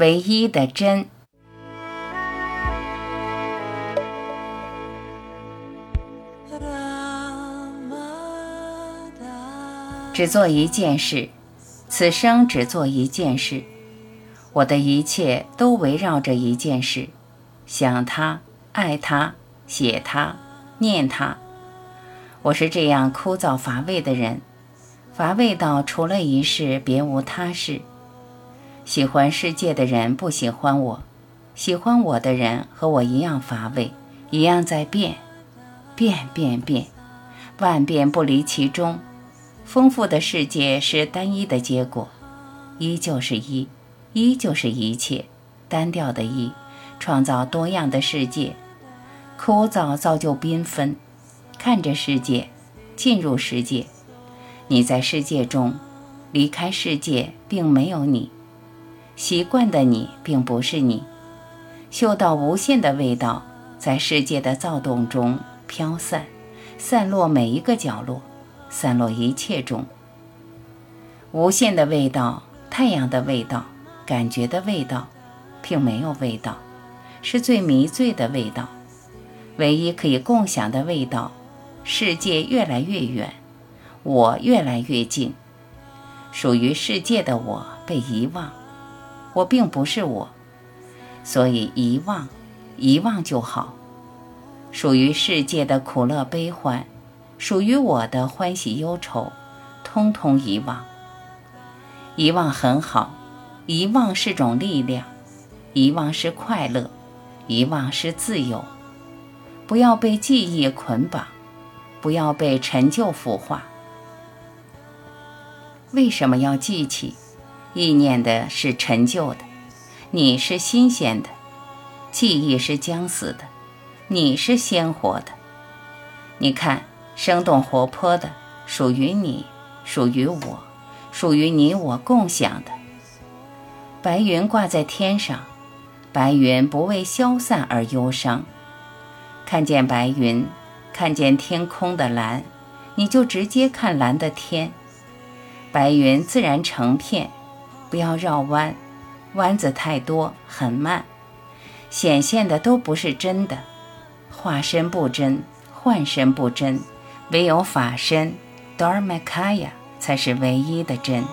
唯一的真。只做一件事，此生只做一件事。我的一切都围绕着一件事：想他，爱他，写他，念他。我是这样枯燥乏味的人，乏味到除了一事别无他事。喜欢世界的人不喜欢我，喜欢我的人和我一样乏味，一样在变，变变变，万变不离其中。丰富的世界是单一的结果，一就是一，一就是一切，单调的一，创造多样的世界。枯燥造就缤纷，看着世界，进入世界，你在世界中，离开世界并没有你。习惯的你并不是你，嗅到无限的味道，在世界的躁动中飘散，散落每一个角落，散落一切中。无限的味道，太阳的味道，感觉的味道，并没有味道，是最迷醉的味道，唯一可以共享的味道。世界越来越远，我越来越近，属于世界的我被遗忘。我并不是我，所以遗忘，遗忘就好。属于世界的苦乐悲欢，属于我的欢喜忧愁，通通遗忘。遗忘很好，遗忘是种力量，遗忘是快乐，遗忘是自由。不要被记忆捆绑，不要被陈旧腐化。为什么要记起？意念的是陈旧的，你是新鲜的；记忆是将死的，你是鲜活的。你看，生动活泼的，属于你，属于我，属于你我共享的。白云挂在天上，白云不为消散而忧伤。看见白云，看见天空的蓝，你就直接看蓝的天。白云自然成片。不要绕弯，弯子太多，很慢。显现的都不是真的，化身不真，幻身不真，唯有法身 Dharmakaya 才是唯一的真。